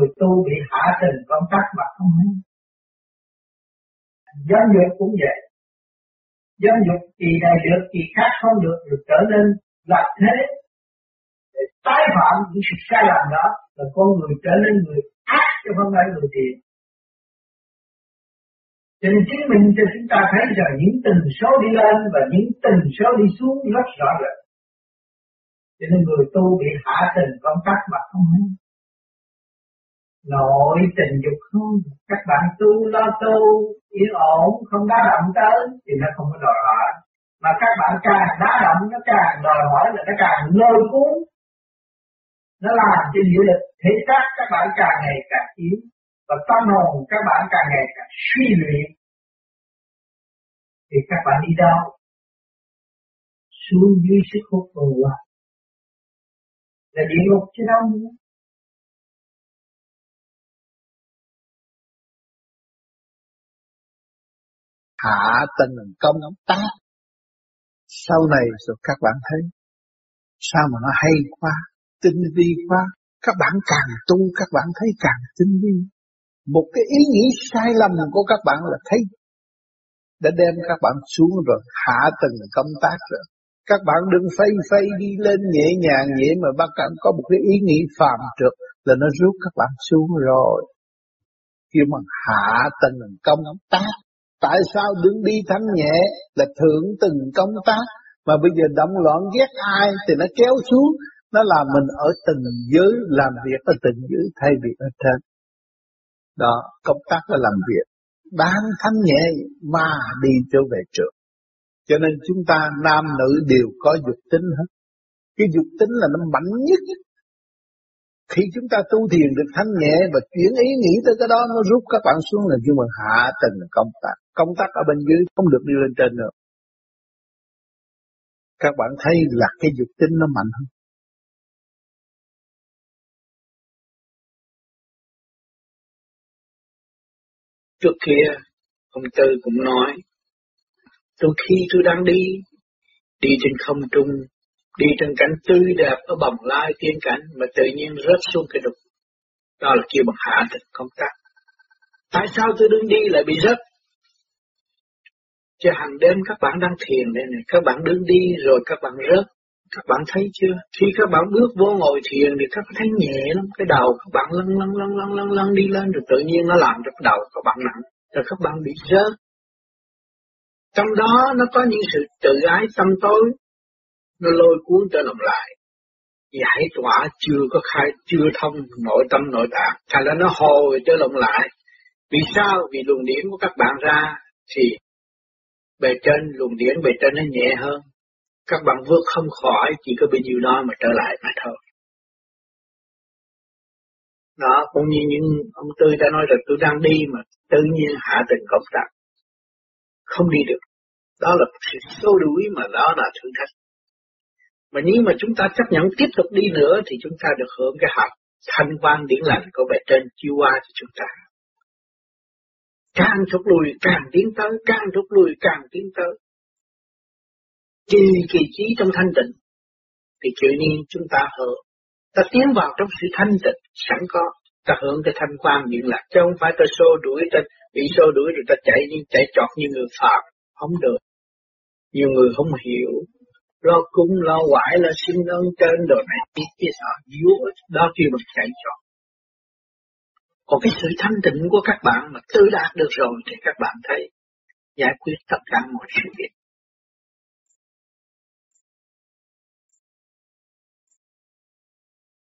người tu bị hạ tình công tác mà không hay giáo dục cũng vậy giáo dục kỳ này được, kỳ khác không được được trở nên lập thế để tái phạm những sự sai lầm đó là con người trở nên người ác chứ không phải người thiện Trình chứng minh cho chúng ta thấy rằng những tình số đi lên và những tình số đi xuống rất rõ rệt. Cho nên người tu bị hạ tình công tác mà không hay. Nội tình dục không, các bạn tu lo tu, yên ổn, không đá động tới thì nó không có đòi hỏi. Mà các bạn càng đá động nó càng đòi hỏi là nó càng lôi cuốn. Nó làm cho dữ lực thể xác các bạn càng ngày càng yếu và tâm hồn các bạn càng ngày càng suy luyện. Thì các bạn đi đâu? Xuống dưới sức hút của là địa ngục chứ đâu nữa. Hạ tình công tác sau này rồi các bạn thấy sao mà nó hay quá, tinh vi quá. Các bạn càng tu, các bạn thấy càng tinh vi. Một cái ý nghĩ sai lầm của các bạn là thấy đã đem các bạn xuống rồi hạ từng công tác rồi. Các bạn đừng phay phay đi lên nhẹ nhàng vậy mà bắt cảm có một cái ý nghĩ phàm trượt là nó rút các bạn xuống rồi. Kêu mà hạ tầng công tác tại sao đứng đi thanh nhẹ là thượng từng công tác? Mà bây giờ động loạn ghét ai thì nó kéo xuống, nó làm mình ở từng giới, làm việc ở từng giới, thay vì ở trên. Đó, công tác là làm việc. Đang thanh nhẹ mà đi trở về trường cho nên chúng ta nam nữ đều có dục tính hết. Cái dục tính là nó mạnh nhất. Khi chúng ta tu thiền được thanh nhẹ và chuyển ý nghĩ tới cái đó, nó rút các bạn xuống là nhưng mà hạ tầng công tác công tác ở bên dưới không được đi lên trên nữa các bạn thấy là cái dục tính nó mạnh hơn Trước kia, ông Tư cũng nói, tôi khi tôi đang đi, đi trên không trung, đi trên cảnh tươi đẹp ở bồng lai tiên cảnh mà tự nhiên rớt xuống cái đục. Đó là kêu bằng hạ tịch công tác. Tại sao tôi đứng đi lại bị rớt? Chứ hàng đêm các bạn đang thiền đây này, các bạn đứng đi rồi các bạn rớt. Các bạn thấy chưa? Khi các bạn bước vô ngồi thiền thì các bạn thấy nhẹ lắm. Cái đầu các bạn lăn lăn lăn lăn lăn lăn đi lên rồi tự nhiên nó làm cho cái đầu các bạn nặng. Rồi các bạn bị rớt. Trong đó nó có những sự tự ái tâm tối. Nó lôi cuốn trở lòng lại. Giải tỏa chưa có khai, chưa thông nội tâm nội tạng. Thành ra nó hồi trở lòng lại. Vì sao? Vì luồng điển của các bạn ra thì bề trên luồng điển bề trên nó nhẹ hơn các bạn vượt không khỏi chỉ có bấy nhiêu đó mà trở lại mà thôi. Đó, cũng như những ông Tư đã nói là tôi đang đi mà tự nhiên hạ tình cộng tác. Không đi được. Đó là sự xô đuổi mà đó là thử thách. Mà nếu mà chúng ta chấp nhận tiếp tục đi nữa thì chúng ta được hưởng cái hạt thanh quan điển lành của bề trên chiêu qua cho chúng ta. Càng rút lui càng tiến tới, càng rút lui càng tiến tới. Trì kỳ trí trong thanh tịnh thì tự nhiên chúng ta hưởng ta tiến vào trong sự thanh tịnh sẵn có. Ta hưởng cái thanh quan điện lạc chứ không phải ta xô đuổi ta bị xô đuổi rồi ta chạy như chạy trọt như người phạm không được. Nhiều người không hiểu. Lo cung lo quải lo xin ơn trên đồ này kia kia sợ yếu đó kêu mình chạy trọt còn cái sự thanh tịnh của các bạn mà tự đạt được rồi thì các bạn thấy giải quyết tất cả mọi sự việc.